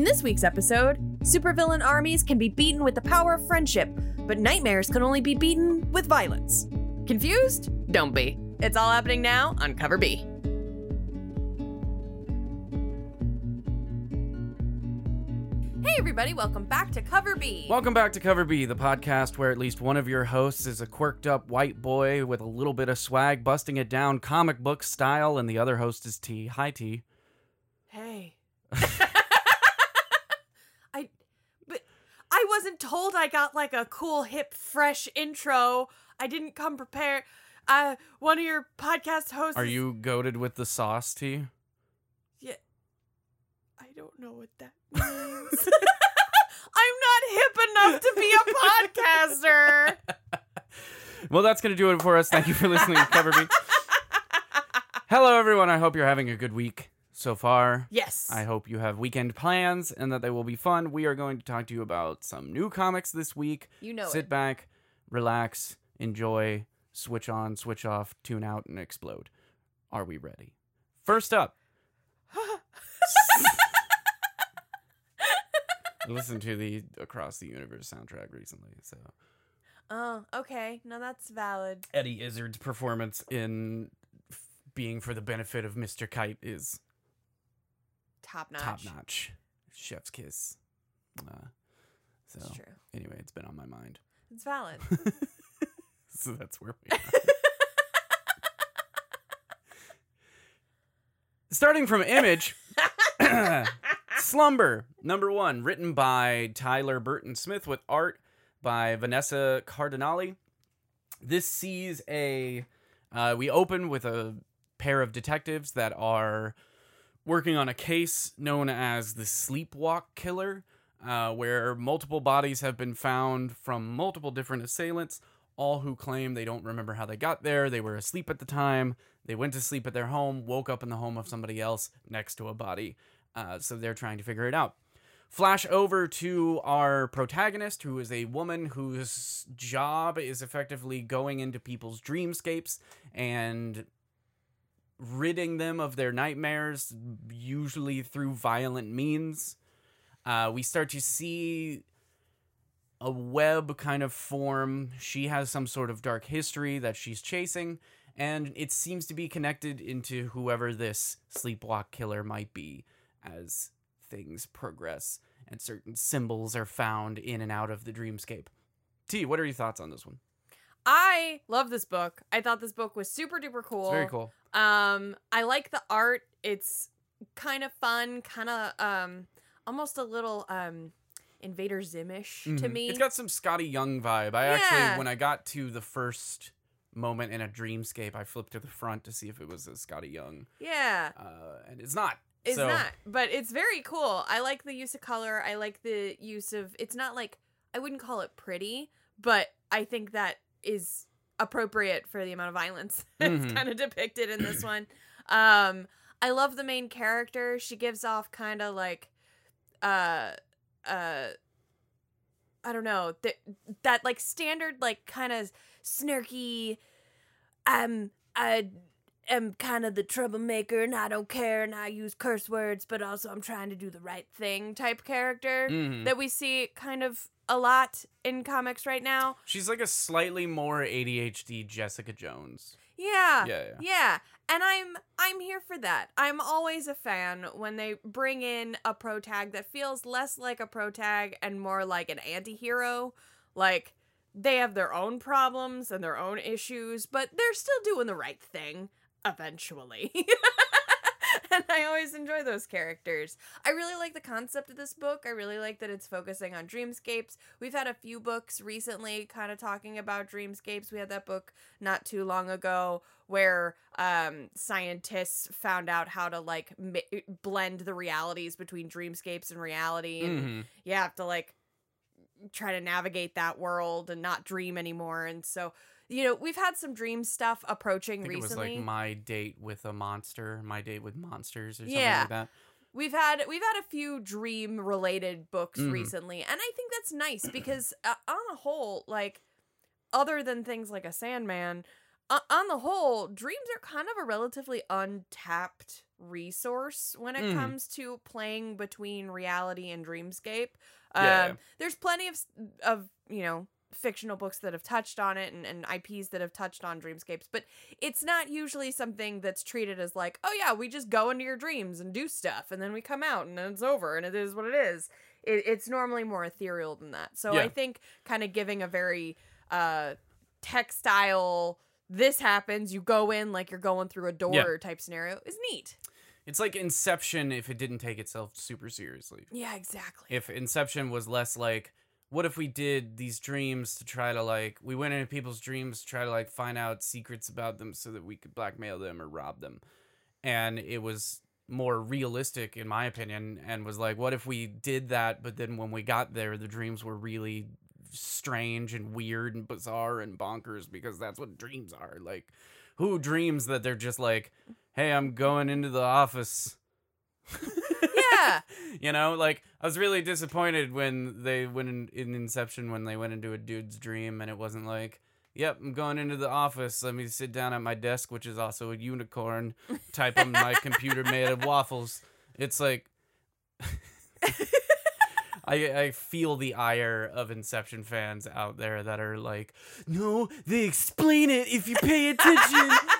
In this week's episode, supervillain armies can be beaten with the power of friendship, but nightmares can only be beaten with violence. Confused? Don't be. It's all happening now on Cover B. Hey everybody, welcome back to Cover B. Welcome back to Cover B, the podcast where at least one of your hosts is a quirked up white boy with a little bit of swag, busting it down comic book style, and the other host is T. Hi, T. Hey. I but I wasn't told I got like a cool hip fresh intro. I didn't come prepared. Uh one of your podcast hosts Are you goaded with the sauce, T? Yeah. I don't know what that means. I'm not hip enough to be a podcaster. Well, that's going to do it for us. Thank you for listening to Cover B. Hello, everyone. I hope you're having a good week so far. yes. I hope you have weekend plans and that they will be fun. We are going to talk to you about some new comics this week. you know Sit it. back, relax, enjoy, switch on, switch off, tune out, and explode. Are we ready? First up, I listened to the Across the Universe soundtrack recently, so Oh, okay. No, that's valid. Eddie Izzard's performance in f- being for the benefit of Mr. Kite is Top notch. top notch. Chef's kiss. Uh, so It's true. anyway, it's been on my mind. It's valid. so that's where we are. Starting from Image, Slumber, number one, written by Tyler Burton Smith with art by Vanessa Cardinali. This sees a. Uh, we open with a pair of detectives that are working on a case known as the Sleepwalk Killer, uh, where multiple bodies have been found from multiple different assailants, all who claim they don't remember how they got there. They were asleep at the time. They went to sleep at their home, woke up in the home of somebody else next to a body. Uh, so they're trying to figure it out. Flash over to our protagonist, who is a woman whose job is effectively going into people's dreamscapes and ridding them of their nightmares, usually through violent means. Uh, we start to see a web kind of form. She has some sort of dark history that she's chasing, and it seems to be connected into whoever this sleepwalk killer might be as things progress and certain symbols are found in and out of the dreamscape. T, what are your thoughts on this one? I love this book. I thought this book was super duper cool. It's very cool. Um, I like the art. It's kind of fun, kind of um, almost a little um, Invader Zimish to Mhm. me. It's got some Skottie Young vibe. I Yeah. actually, when I got to the first moment in a dreamscape, I flipped to the front to see if it was a Skottie Young, yeah, uh, and it's not. it's so, not, but it's very cool. I like the use of color. I like the use of. It's not like I wouldn't call it pretty, but I think that is appropriate for the amount of violence that's Mhm. kind of depicted in this one. Um, I love the main character. She gives off kind of like, uh, uh, I don't know that that like standard like kind of snarky. Um, I am kind of the troublemaker, and I don't care, and I use curse words, but also I'm trying to do the right thing type character Mhm. that we see kind of a lot in comics right now. She's like a slightly more ADHD Jessica Jones. Yeah. Yeah, yeah. Yeah. And I'm I'm here for that. I'm always a fan when they bring in a pro tag that feels less like a pro tag and more like an anti-hero. Like they have their own problems and their own issues, but they're still doing the right thing eventually. and I always enjoy those characters. I really like the concept of this book. I really like that it's focusing on dreamscapes. We've had a few books recently kind of talking about dreamscapes. We had that book not too long ago where um, scientists found out how to like mi- blend the realities between dreamscapes and reality and Mhm. you have to like try to navigate that world and not dream anymore and so you know we've had some dream stuff approaching I think recently it was like my date with a monster, my date with monsters, or something Yeah. like that. we've had we've had a few dream related books Mhm. recently and i think that's nice because uh, on a whole like other than things like a sandman o- on the whole, dreams are kind of a relatively untapped resource when it Mhm. comes to playing between reality and dreamscape. Um, Yeah. There's plenty of, of, you know, fictional books that have touched on it and, and IPs that have touched on dreamscapes, but it's not usually something that's treated as like, oh yeah, we just go into your dreams and do stuff and then we come out and then it's over and it is what it is. It, it's normally more ethereal than that. So I think kind of giving a very uh, textile, this happens, you go in like you're going through a door Yeah. type scenario is neat. It's like Inception if it didn't take itself super seriously. Yeah, exactly. If Inception was less like, what if we did these dreams to try to like, we went into people's dreams to try to like find out secrets about them so that we could blackmail them or rob them. And it was more realistic, in my opinion, and was like, what if we did that, but then when we got there, the dreams were really strange and weird and bizarre and bonkers because that's what dreams are. Like, who dreams that they're just like, hey, I'm going into the office? yeah. you know, like I was really disappointed when they went in, in Inception when they went into a dude's dream and it wasn't like, yep, I'm going into the office. Let me sit down at my desk, which is also a unicorn. Type on my computer made of waffles. It's like. I, I feel the ire of Inception fans out there that are like, no, they explain it if you pay attention.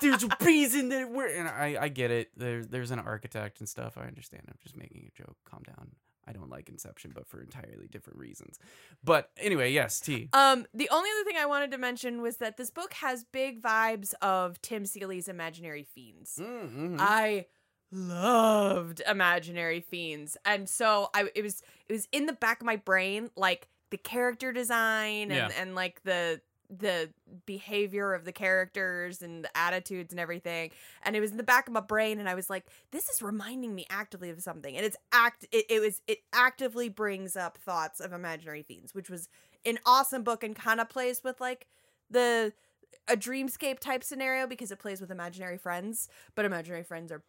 there's a reason that we're and I, I get it. There there's an architect and stuff. I understand. I'm just making a joke. Calm down. I don't like Inception, but for entirely different reasons. But anyway, yes, T. Um, the only other thing I wanted to mention was that this book has big vibes of Tim Seeley's Imaginary Fiends. Mm-hmm. I loved Imaginary Fiends, and so I it was it was in the back of my brain, like the character design and Yeah. and like the the behavior of the characters and the attitudes and everything and it was in the back of my brain and i was like this is reminding me actively of something and it's act it, it was it actively brings up thoughts of imaginary fiends which was an awesome book and kind of plays with like the a dreamscape type scenario because it plays with imaginary friends but imaginary friends are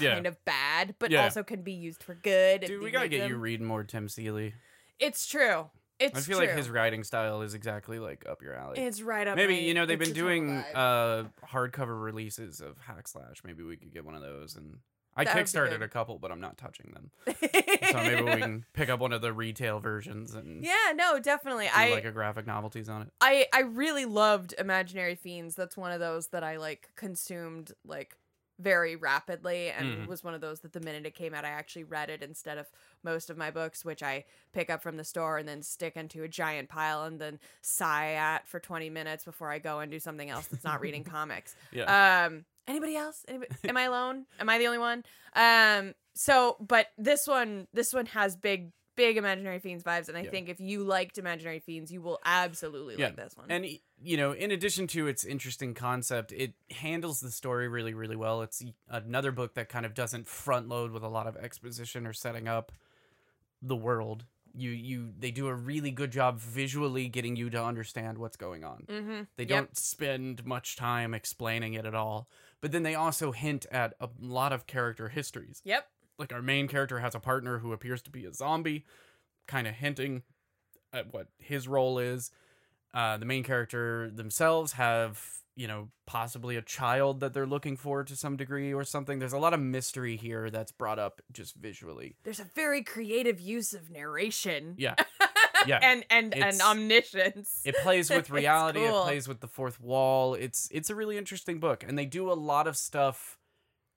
Yeah. kind of bad but Yeah. also can be used for good Dude, we gotta get you them- reading more Tim Seeley. it's true it's I feel true. like his writing style is exactly like up your alley. it's right up Maybe my- you know they've been doing uh hardcover releases of Hack Slash. Maybe we could get one of those. And I That kickstarted a couple, but I'm not touching them. So maybe we can pick up one of the retail versions and yeah no definitely i like a graphic novelties on it. I I really loved Imaginary Fiends. That's one of those that I like consumed like very rapidly and Mhm. was one of those that the minute it came out I actually read it instead of most of my books which I pick up from the store and then stick into a giant pile and then sigh at for 20 minutes before I go and do something else that's not reading comics. Yeah. Um anybody else? Anybody, am I alone? Am I the only one? Um so but this one this one has big big imaginary fiends vibes and I Yeah. think if you liked imaginary fiends you will absolutely Yeah, like this one. and you know, in addition to its interesting concept, it handles the story really, really well. It's another book that kind of doesn't front load with a lot of exposition or setting up the world. You, you, they do a really good job visually getting you to understand what's going on. mm-hmm. They don't spend much time explaining it at all. But then they also hint at a lot of character histories. Yep. Like our main character has a partner who appears to be a zombie, kind of hinting at what his role is. Uh, the main character themselves have, you know, possibly a child that they're looking for to some degree or something. There's a lot of mystery here that's brought up just visually. There's a very creative use of narration. Yeah. Yeah. and and and omniscience. It plays with reality. cool. It plays with the fourth wall. It's it's a really interesting book, and they do a lot of stuff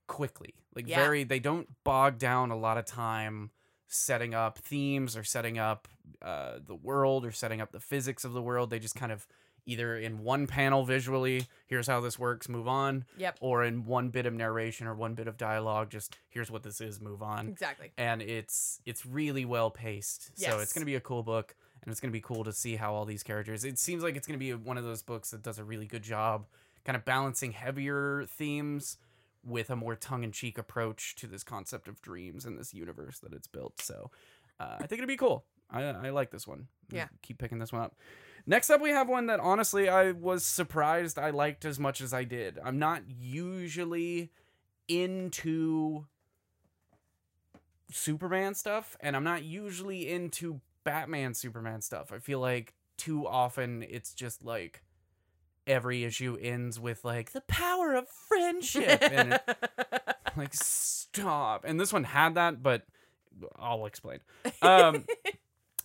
quickly. Like Yeah. very, they don't bog down a lot of time setting up themes or setting up uh, the world or setting up the physics of the world. They just kind of either in one panel visually, here's how this works, move on, Yep. or in one bit of narration or one bit of dialogue, just here's what this is, move on Exactly. and it's it's really well paced. So it's to be a cool book and it's to be cool to see how all these characters. It seems like it's to be one of those books that does a really good job kind of balancing heavier themes with a more tongue-in-cheek approach to this concept of dreams and this universe that it's built. So uh, I think it'd be cool. I, I like this one. Yeah. Keep picking this one up. Next up, we have one that honestly I was surprised I liked as much as I did. I'm not usually into Superman stuff, and I'm not usually into Batman Superman stuff. I feel like too often it's just like every issue ends with like the power of friendship and it- like stop and this one had that but i'll explain um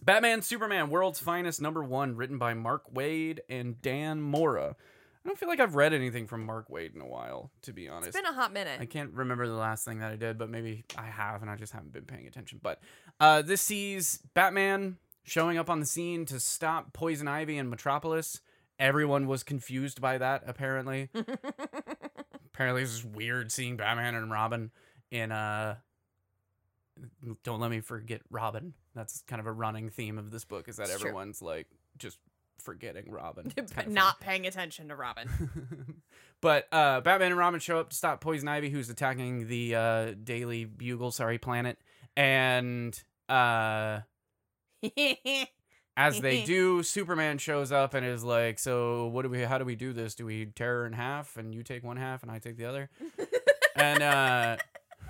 batman superman world's finest number one written by mark waid and dan mora i don't feel like i've read anything from mark waid in a while to be honest it's been a hot minute. I can't remember the last thing that I did, but maybe I have and I just haven't been paying attention. But uh, this sees Batman showing up on the scene to stop Poison Ivy in Metropolis. Everyone was confused by that, apparently. apparently, it's just weird seeing Batman and Robin in uh Don't let me forget Robin. That's kind of a running theme of this book is that It's true. everyone's like just forgetting Robin. Not paying attention to Robin. but uh, Batman and Robin show up to stop Poison Ivy, who's attacking the uh, Daily Bugle, sorry, planet. And uh, as they do, Superman shows up and is like, "So what do we? How do we do this? Do we tear her in half, and you take one half, and I take the other?" and uh,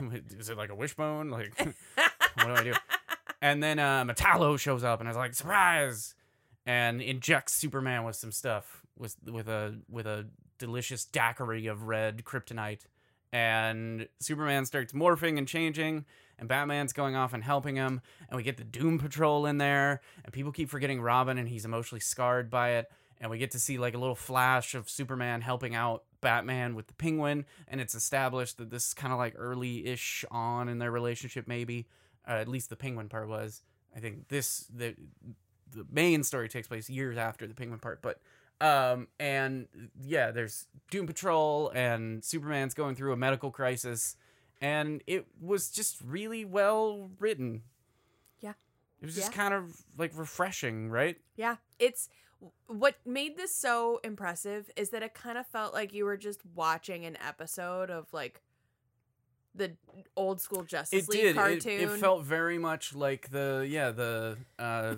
is it like a wishbone? Like, what do I do? And then uh, Metallo shows up and is like, "Surprise!" and injects Superman with some stuff with with a with a delicious daiquiri of red kryptonite. And Superman starts morphing and changing, and Batman's going off and helping him. And we get the Doom Patrol in there, and people keep forgetting Robin, and he's emotionally scarred by it. And we get to see like a little flash of Superman helping out Batman with the Penguin, and it's established that this is kind of like early-ish on in their relationship, maybe. Uh, at least the Penguin part was. I think this the the main story takes place years after the Penguin part, but um and yeah, there's Doom Patrol and Superman's going through a medical crisis, and it was just really well written. Yeah. It was just Yeah. kind of like refreshing, right? Yeah, it's what made this so impressive is that it kind of felt like you were just watching an episode of like the old school Justice it League did. It, cartoon. it felt very much like the yeah the uh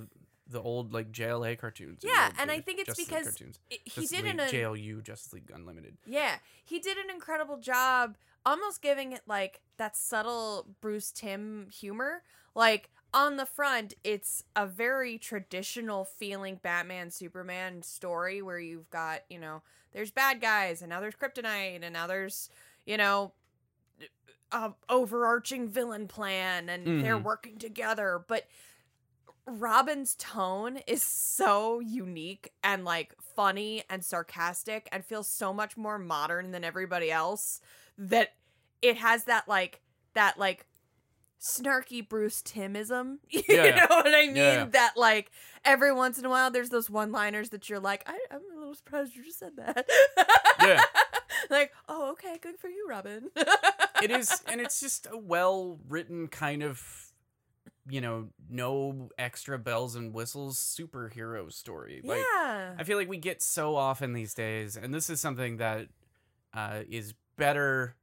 the old like JLA cartoons. Yeah, old and I think it's Justice because cartoons. It- he Justice did League, an JLU Justice League Unlimited. yeah he did an incredible job, almost giving it like that subtle Bruce Timm humor. Like on the front, it's a very traditional feeling Batman Superman story where you've got you know there's bad guys and now there's kryptonite and now there's you know a overarching villain plan and they're Mhm. working together but Robin's tone is so unique and like funny and sarcastic and feels so much more modern than everybody else that it has that like that like snarky Bruce Timmism. You Yeah. know what I mean? Yeah. That like every once in a while there's those one liners that you're like, I, I'm a little surprised you just said that. Yeah. like, oh, okay, good for you, Robin. it is and it's just a well written kind of you know no extra bells and whistles superhero story like yeah. i feel like we get so often these days and this is something that uh, is better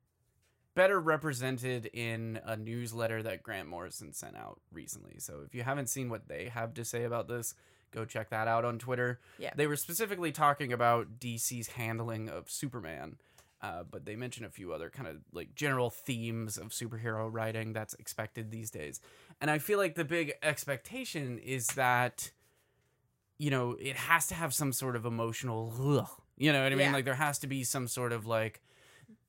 better represented in a newsletter that grant morrison sent out recently so if you haven't seen what they have to say about this go check that out on twitter Yeah. they were specifically talking about dc's handling of superman uh, but they mention a few other kind of like general themes of superhero writing that's expected these days. And I feel like the big expectation is that, you know, it has to have some sort of emotional, ugh, you know what I mean? Yeah. Like there has to be some sort of like,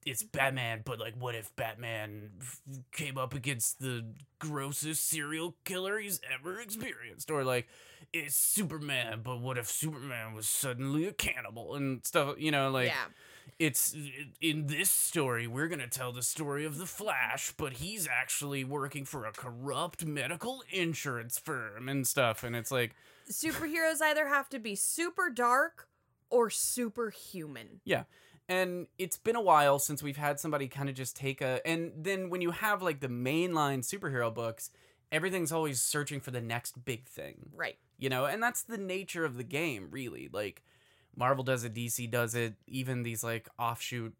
it's Batman, but like, what if Batman f- came up against the grossest serial killer he's ever experienced? Or like, it's Superman, but what if Superman was suddenly a cannibal and stuff, you know, like yeah. It's in this story we're going to tell the story of the flash but he's actually working for a corrupt medical insurance firm and stuff and it's like Superheroes either have to be super dark or superhuman. Yeah. And it's been a while since we've had somebody kind of just take a and then when you have like the mainline superhero books everything's always searching for the next big thing Right. you know and that's the nature of the game really like marvel does it dc does it even these like offshoot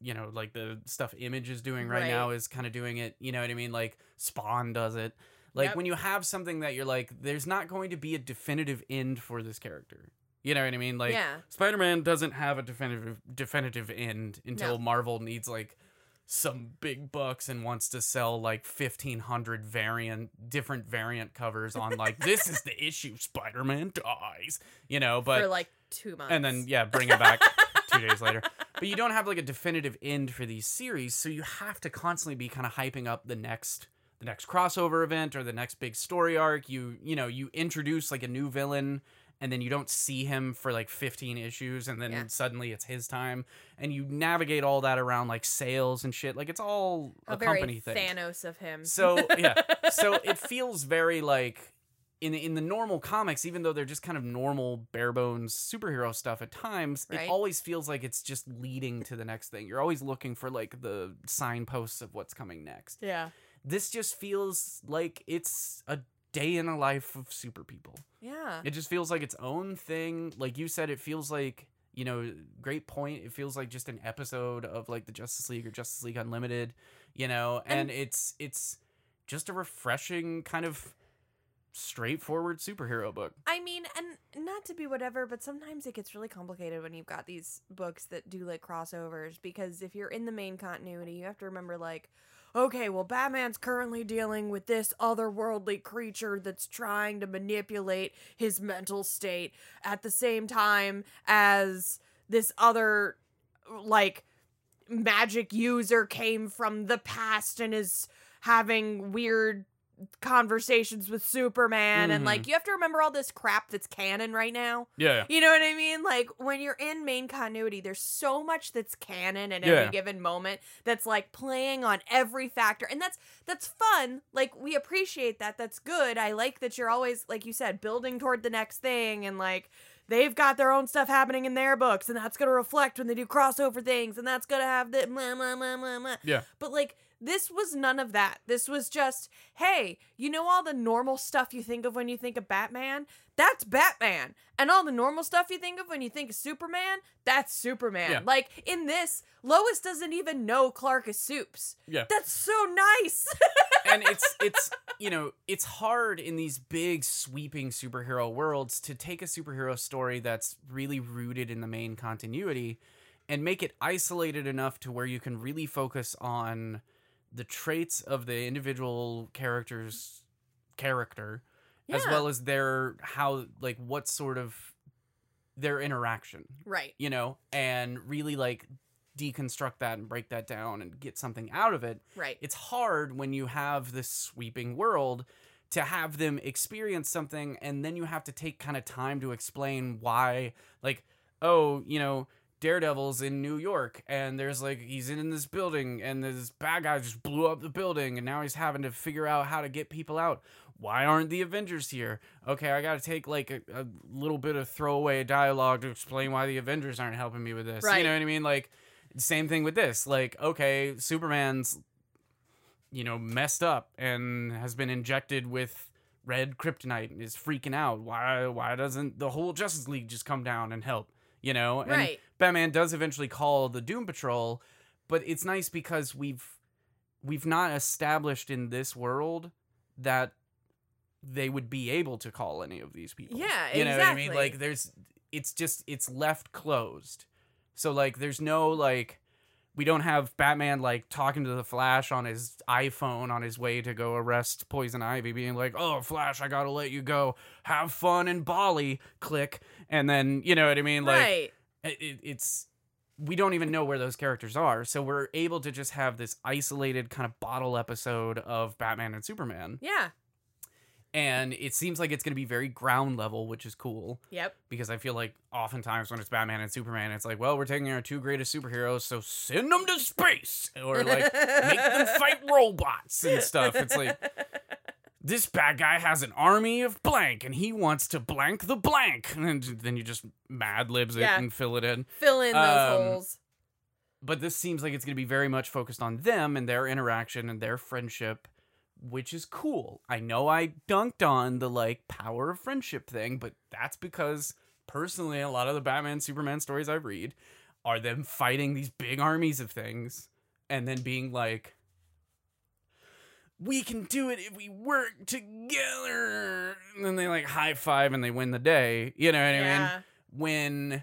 you know like the stuff image is doing right, Right. now is kind of doing it you know what i mean like spawn does it like Yep. when you have something that you're like there's not going to be a definitive end for this character you know what i mean like yeah. spider-man doesn't have a definitive definitive end until No. marvel needs like some big bucks and wants to sell like 1500 variant different variant covers on like this is the issue Spider-Man dies, you know, but for like two months. and then yeah, bring it back 2 days later. But you don't have like a definitive end for these series, so you have to constantly be kind of hyping up the next the next crossover event or the next big story arc. You you know, you introduce like a new villain and then you don't see him for like 15 issues and then Yeah. suddenly it's his time and you navigate all that around like sales and shit like it's all a, a company thing Thanos of him. so yeah so it feels very like in in the normal comics even though they're just kind of normal bare bones superhero stuff at times Right. it always feels like it's just leading to the next thing you're always looking for like the signposts of what's coming next yeah, this just feels like it's a day in the life of super people yeah, it just feels like its own thing. Like you said, it feels like, you know, great point. It feels like just an episode of like the Justice League or Justice League Unlimited, you know, and, And- it's it's just a refreshing kind of straightforward superhero book. I mean, and not to be whatever, but sometimes it gets really complicated when you've got these books that do like crossovers because if you're in the main continuity, you have to remember like, okay, well, Batman's currently dealing with this otherworldly creature that's trying to manipulate his mental state at the same time as this other like magic user came from the past and is having weird conversations with Superman and Mhm. like you have to remember all this crap that's canon right now. Yeah. You know what I mean? Like when you're in main continuity, there's so much that's canon at Yeah. every given moment that's like playing on every factor. And that's that's fun. Like we appreciate that. That's good. I like that you're always like you said building toward the next thing and like they've got their own stuff happening in their books and that's going to reflect when they do crossover things and that's going to have the blah, blah, blah, blah, blah. Yeah. But like this was none of that. This was just, hey, you know all the normal stuff you think of when you think of Batman? That's Batman. And all the normal stuff you think of when you think of Superman? That's Superman. Yeah. Like in this, Lois doesn't even know Clark is Soups. Yeah. That's so nice. and it's it's you know it's hard in these big sweeping superhero worlds to take a superhero story that's really rooted in the main continuity and make it isolated enough to where you can really focus on the traits of the individual character's character as well as their how like what sort of their interaction right. you know and really like deconstruct that and break that down and get something out of it Right. it's hard when you have this sweeping world to have them experience something and then you have to take kind of time to explain why like oh you know daredevil's in new york and there's like he's in this building and this bad guy just blew up the building and now he's having to figure out how to get people out. Why aren't the avengers here? Okay i gotta take like a, a little bit of throwaway dialogue to explain why the avengers aren't helping me with this. You know what i mean? Like same thing with this. Like okay superman's you know, messed up and has been injected with red kryptonite and is freaking out. Why why doesn't the whole Justice League just come down and help? You know? And Right. Batman does eventually call the Doom Patrol, but it's nice because we've we've not established in this world that they would be able to call any of these people. Yeah, You know what I mean? Like there's it's just it's left closed. So like there's no like we don't have Batman like talking to the Flash on his iPhone on his way to go arrest Poison Ivy, being like, "Oh, Flash, I gotta let you go. Have fun in Bali." Click, and then you know what I mean. Like right. it, it- it's we don't even know where those characters are, so we're able to just have this isolated kind of bottle episode of Batman and Superman, Yeah. And it seems like it's going to be very ground level, which is cool Yep. because I feel like oftentimes when it's Batman and Superman, it's like, well, we're taking our two greatest superheroes, so send them to space or like make them fight robots and stuff. It's like this bad guy has an army of blank and he wants to blank the blank, and then you just mad libs it and fill it in. Fill in those Um, holes. But this seems like it's going to be very much focused on them and their interaction and their friendship. Which is cool. I know I dunked on the like power of friendship thing, but that's because personally, a lot of the Batman Superman stories I read are them fighting these big armies of things and then being like, we can do it if we work together. And then they like high five and they win the day. You know what I mean? when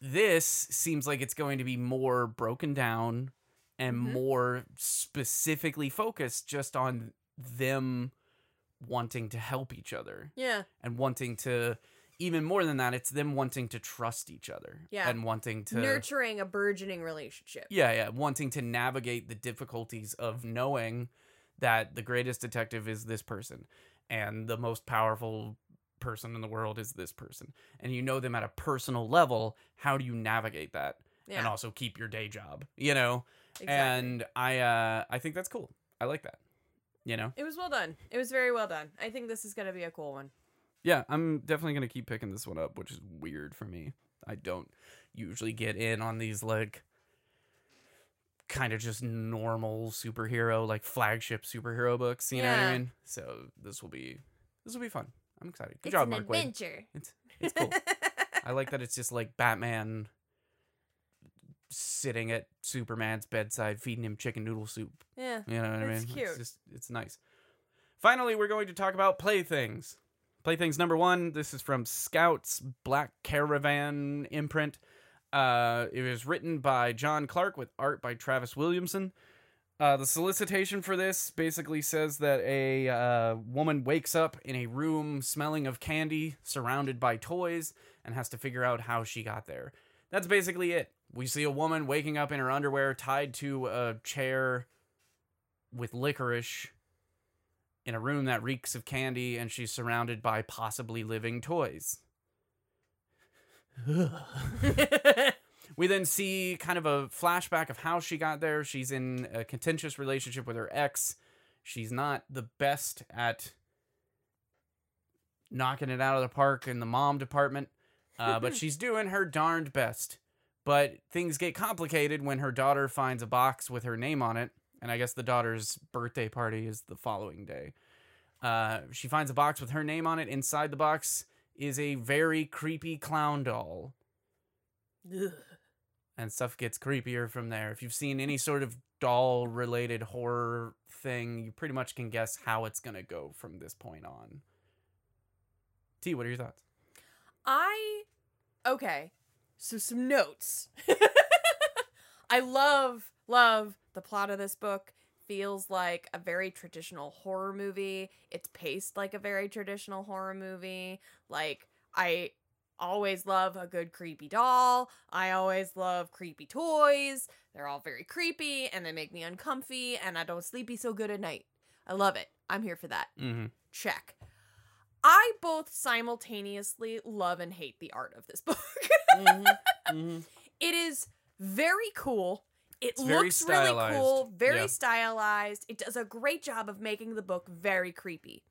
this seems like it's going to be more broken down and Mhm. more specifically focused just on them wanting to help each other Yeah. and wanting to even more than that it's them wanting to trust each other Yeah. and wanting to Nurturing a burgeoning relationship. yeah yeah wanting to navigate the difficulties of knowing that the greatest detective is this person and the most powerful person in the world is this person and you know them at a personal level how do you navigate that Yeah. and also keep your day job you know exactly. and i uh i think that's cool i like that you know it was well done. It was very well done. I think this is gonna be a cool one. yeah i'm definitely gonna keep picking this one up which is weird for me i don't usually get in on these like kind of just normal superhero like flagship superhero books you know what i mean so this will be this will be fun i'm excited good job mark Waid. adventure. it's it's cool i like that it's just like batman sitting at superman's bedside feeding him chicken noodle soup yeah. You know what I mean? It's cute. It's just it's nice. Finally, we're going to talk about playthings. Playthings number one. This is from Scouts Black Caravan imprint. Uh, it was written by John Clark with art by Travis Williamson. Uh, the solicitation for this basically says that a uh, woman wakes up in a room smelling of candy, surrounded by toys, and has to figure out how she got there. That's basically it. We see a woman waking up in her underwear, tied to a chair with licorice in a room that reeks of candy, and she's surrounded by possibly living toys. we then see kind of a flashback of how she got there. She's in a contentious relationship with her ex. She's not the best at knocking it out of the park in the mom department, uh, but she's doing her darned best. But things get complicated when her daughter finds a box with her name on it, and I guess the daughter's birthday party is the following day. Uh, she finds a box with her name on it. Inside the box is a very creepy clown doll Ugh. and stuff gets creepier from there. If you've seen any sort of doll related horror thing, you pretty much can guess how it's going to go from this point on. T, what are your thoughts? I okay. So some notes. I love love the plot of this book. Feels like a very traditional horror movie. It's paced like a very traditional horror movie. Like I always love a good creepy doll. I always love creepy toys. They're all very creepy and they make me uncomfy and I don't sleepy so good at night. I love it. I'm here for that. Mm-hmm. Check. I both simultaneously love and hate the art of this book. mm-hmm. it is very cool. It It's looks really cool, very Yeah. stylized. It does a great job of making the book very creepy.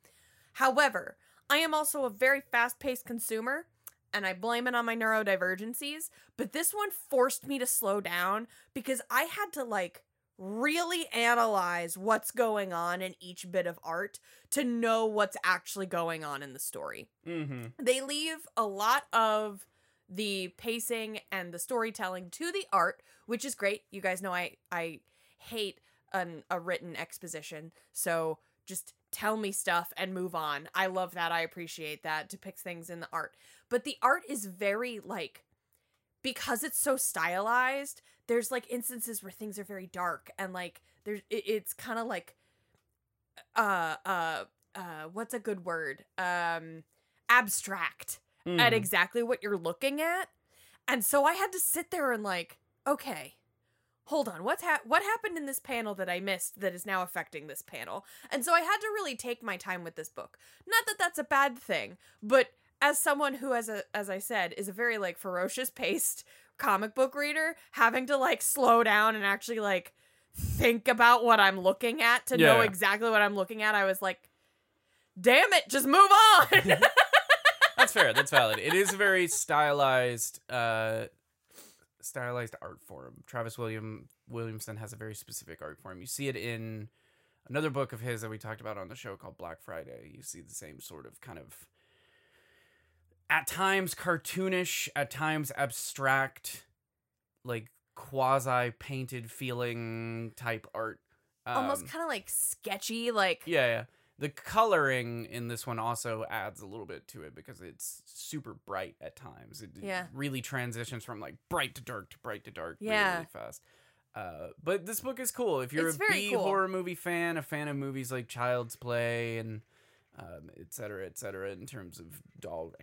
However, I am also a very fast paced consumer, and I blame it on my neurodivergencies, but this one forced me to slow down because I had to like really analyze what's going on in each bit of art to know what's actually going on in the story Mm-hmm. they leave a lot of the pacing and the storytelling to the art, which is great. You guys know I I hate an, a written exposition, so just tell me stuff and move on. I love that. I appreciate that. Depicts things in the art, but the art is very like because it's so stylized. There's like instances where things are very dark and like there's it, it's kind of like uh uh uh what's a good word um abstract Mm-hmm. at exactly what you're looking at. And so I had to sit there and like, okay, hold on, what's ha- what happened in this panel that I missed that is now affecting this panel? And so I had to really take my time with this book. Not that that's a bad thing, but as someone who as a as I said is a very like ferocious paced comic book reader, having to like slow down and actually like think about what I'm looking at to know exactly what I'm looking at, I was like, damn it, just move on. That's fair. That's valid. It is a very stylized, uh, stylized art form. Travis William Williamson has a very specific art form. You see it in another book of his that we talked about on the show called Black Friday. You see the same sort of kind of, at times cartoonish, at times abstract, like quasi painted feeling type art. Almost Um, kind of like sketchy, like yeah, yeah. The coloring in this one also adds a little bit to it because it's super bright at times. It Yeah. really transitions from like bright to dark to bright to dark Yeah. really fast. Uh, but this book is cool. If you're It's a B cool. horror movie fan, a fan of movies like Child's Play and um, et cetera, et cetera, in terms of doll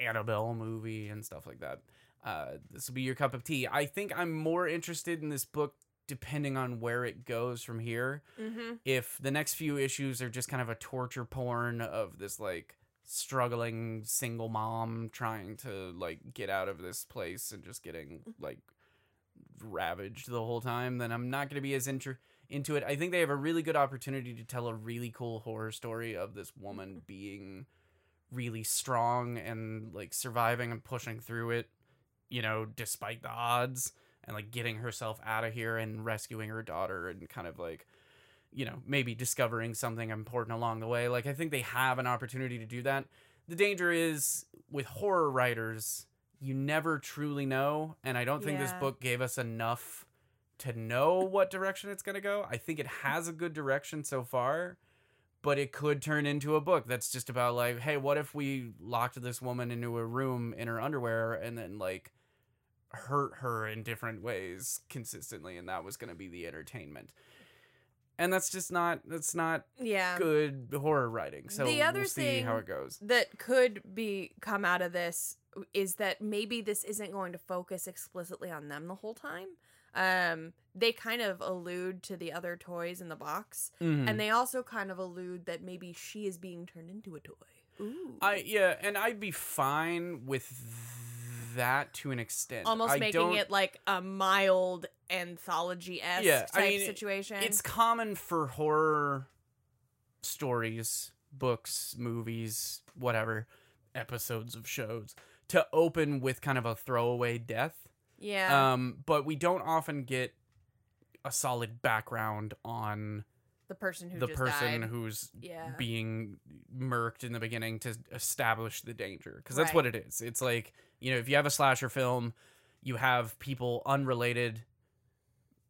Annabelle movie and stuff like that, uh, this will be your cup of tea. I think I'm more interested in this book depending on where it goes from here. Mm-hmm. If the next few issues are just kind of a torture porn of this like struggling single mom trying to like get out of this place and just getting like ravaged the whole time, then I'm not going to be as inter- into it. I think they have a really good opportunity to tell a really cool horror story of this woman being really strong and like surviving and pushing through it, you know, despite the odds and like getting herself out of here and rescuing her daughter and kind of like you know, maybe discovering something important along the way. Like I think they have an opportunity to do that. The danger is with horror writers, you never truly know, and I don't think this book gave us enough to know what direction it's going to go. I think it has a good direction so far, but it could turn into a book that's just about like, hey, what if we locked this woman into a room in her underwear and then like hurt her in different ways consistently and that was going to be the entertainment. And that's just not that's not Yeah. good horror writing. So The other we'll see how it goes. that could be come out of this is that maybe this isn't going to focus explicitly on them the whole time. Um, they kind of allude to the other toys in the box, Mhm. and they also kind of allude that maybe she is being turned into a toy. Ooh. I yeah, and I'd be fine with that to an extent. almost I making don't- it like a mild anthology esque Yeah, I mean, situation. It's common for horror stories, books, movies, whatever, episodes of shows to open with kind of a throwaway death. Yeah, Um, but we don't often get a solid background on the person who the person died. who's yeah, being murked in the beginning to establish the danger because that's Right. what it is it's like you know if you have a slasher film you have people unrelated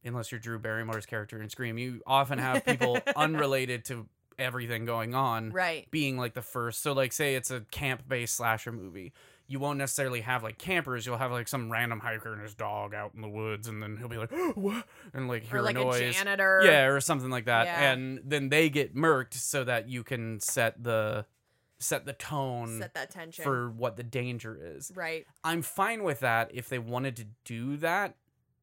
unless you're drew barrymore's character in scream you often have people unrelated to everything going on right. being like the first so like say it's a camp based slasher movie you won't necessarily have like campers you'll have like some random hiker and his dog out in the woods and then he'll be like what and like hear Or like a noise a janitor. yeah, or something like that. Yeah. And then they get murked so that you can set the set the tone set that tension. for what the danger is. right. I'm fine with that if they wanted to do that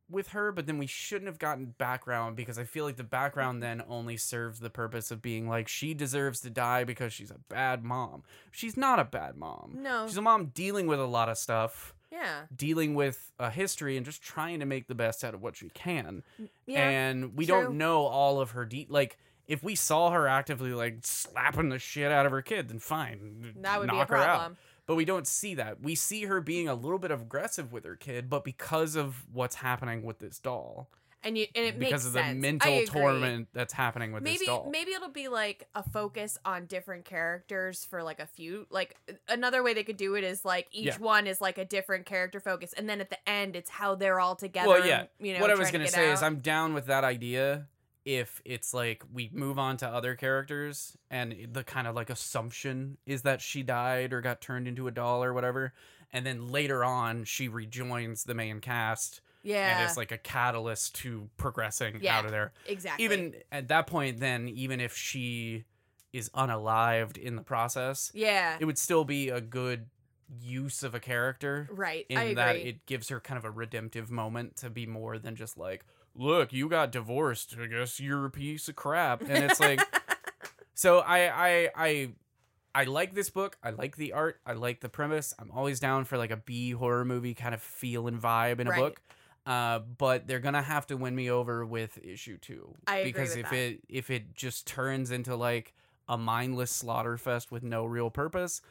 with her, but then we shouldn't have gotten background because I feel like the background then only serves the purpose of being like she deserves to die because she's a bad mom. She's not a bad mom. No. She's a mom dealing with a lot of stuff, yeah. dealing with a history and just trying to make the best out of what she can Yeah. and we true. don't know all of her de- like if we saw her actively like slapping the shit out of her kid then fine that would be a knock her out problem. But we don't see that. We see her being a little bit aggressive with her kid but because of what's happening with this doll. And you and it because of the sense. Mental torment that's happening with maybe this doll. maybe it'll be like a focus on different characters for like a few like another way they could do it is like each Yeah. one is like a different character focus and then at the end it's how they're all together well yeah. you know what i was gonna say is i'm down with that idea if it's like we move on to other characters and the kind of like assumption is that she died or got turned into a doll or whatever and then later on she rejoins the main cast yeah and it's like a catalyst to progressing Yeah. out of there. exactly. Even at that point then even if she is unalived in the process yeah. it would still be a good use of a character right in I agree. that it gives her kind of a redemptive moment to be more than just like, look, you got divorced. I guess you're a piece of crap. And it's like, so I, I, I, I like this book. I like the art. I like the premise. I'm always down for like a B horror movie kind of feel and vibe in a Right. book. Uh, but they're gonna have to win me over with issue two I agree because if that. it if it just turns into like a mindless slaughter fest with no real purpose,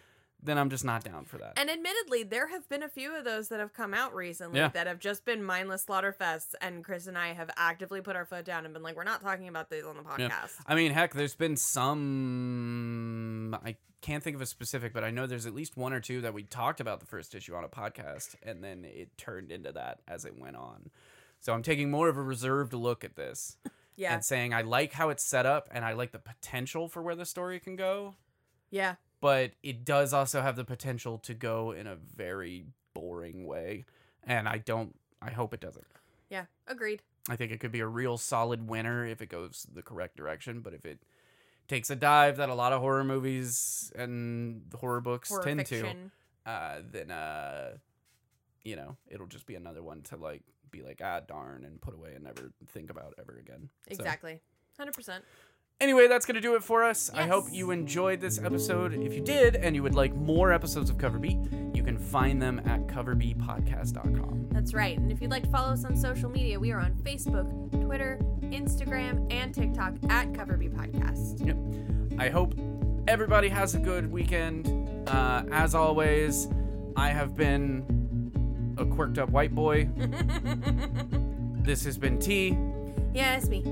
then I'm just not down for that. and admittedly, there have been a few of those that have come out recently Yeah. that have just been mindless slaughter fests, and Chris and I have actively put our foot down and been like, "We're not talking about these on the Yeah. podcast." I mean, heck, there's been some. I can't think of a specific, but I know there's at least one or two that we talked about the first issue on a podcast, and then it turned into that as it went on. So I'm taking more of a reserved look at this Yeah, and saying I like how it's set up and I like the potential for where the story can go, yeah, but it does also have the potential to go in a very boring way, and I don't. I hope it doesn't. yeah. Agreed. I think it could be a real solid winner if it goes the correct direction. But if it takes a dive that a lot of horror movies and horror books Horror tend fiction. to, uh, then uh, you know, it'll just be another one to like be like ah darn and put away and never think about ever again. So- Exactly. 100%. Anyway, that's going to do it for us. I hope you enjoyed this episode. If you did and you would like more episodes of Cover B, you can find them at coverbeatpodcast.com. That's right. And if you'd like to follow us on social media, we are on Facebook, Twitter, Instagram, and TikTok at Cover B Podcast. Yep. I hope everybody has a good weekend. Uh, as always, I have been a quirked up white boy. This has been T, yeah, it's me.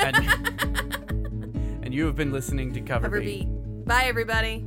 and, and you have been listening to Cover, Cover Beat. B. Bye, everybody.